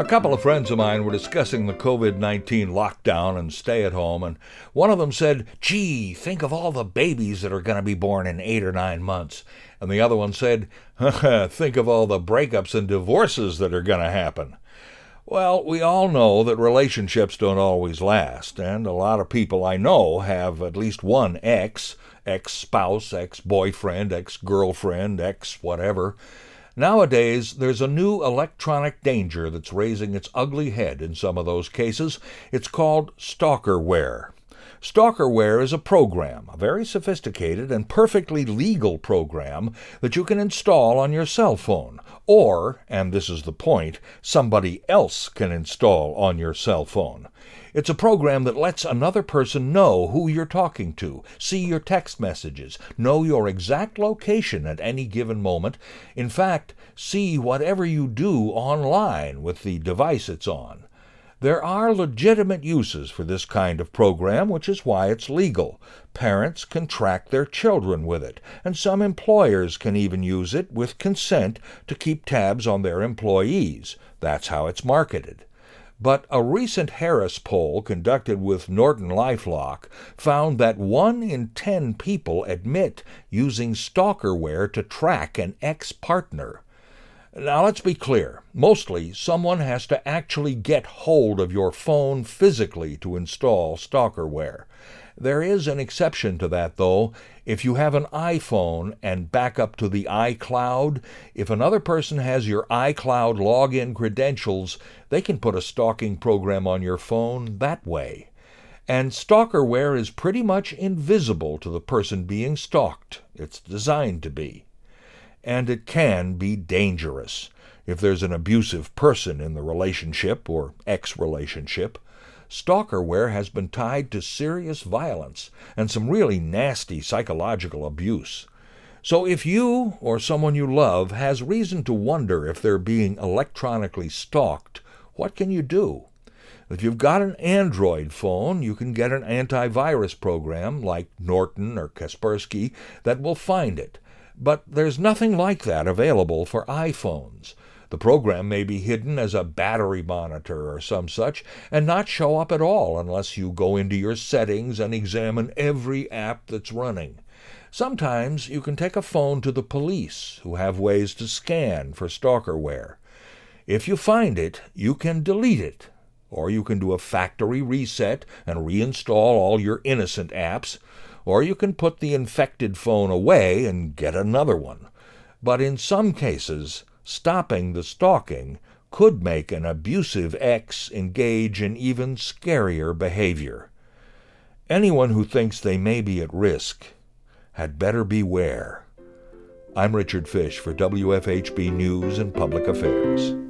A couple of friends of mine were discussing the COVID 19 lockdown and stay at home, and one of them said, Gee, think of all the babies that are going to be born in eight or nine months. And the other one said, Think of all the breakups and divorces that are going to happen. Well, we all know that relationships don't always last, and a lot of people I know have at least one ex, ex spouse, ex boyfriend, ex girlfriend, ex whatever. Nowadays, there's a new electronic danger that's raising its ugly head in some of those cases. It's called stalkerware. Stalkerware is a program, a very sophisticated and perfectly legal program that you can install on your cell phone. Or, and this is the point, somebody else can install on your cell phone. It's a program that lets another person know who you're talking to, see your text messages, know your exact location at any given moment, in fact, see whatever you do online with the device it's on. There are legitimate uses for this kind of program, which is why it's legal. Parents can track their children with it, and some employers can even use it with consent to keep tabs on their employees. That's how it's marketed. But a recent Harris poll conducted with Norton Lifelock found that one in ten people admit using stalkerware to track an ex partner. Now, let's be clear. Mostly, someone has to actually get hold of your phone physically to install stalkerware. There is an exception to that, though. If you have an iPhone and backup to the iCloud, if another person has your iCloud login credentials, they can put a stalking program on your phone that way. And stalkerware is pretty much invisible to the person being stalked. It's designed to be. And it can be dangerous. If there's an abusive person in the relationship or ex relationship, stalkerware has been tied to serious violence and some really nasty psychological abuse. So if you or someone you love has reason to wonder if they're being electronically stalked, what can you do? If you've got an Android phone, you can get an antivirus program like Norton or Kaspersky that will find it. But there's nothing like that available for iPhones. The program may be hidden as a battery monitor or some such, and not show up at all unless you go into your settings and examine every app that's running. Sometimes you can take a phone to the police, who have ways to scan for stalkerware. If you find it, you can delete it, or you can do a factory reset and reinstall all your innocent apps, or you can put the infected phone away and get another one. But in some cases, stopping the stalking could make an abusive ex engage in even scarier behavior. Anyone who thinks they may be at risk had better beware. I'm Richard Fish for WFHB News and Public Affairs.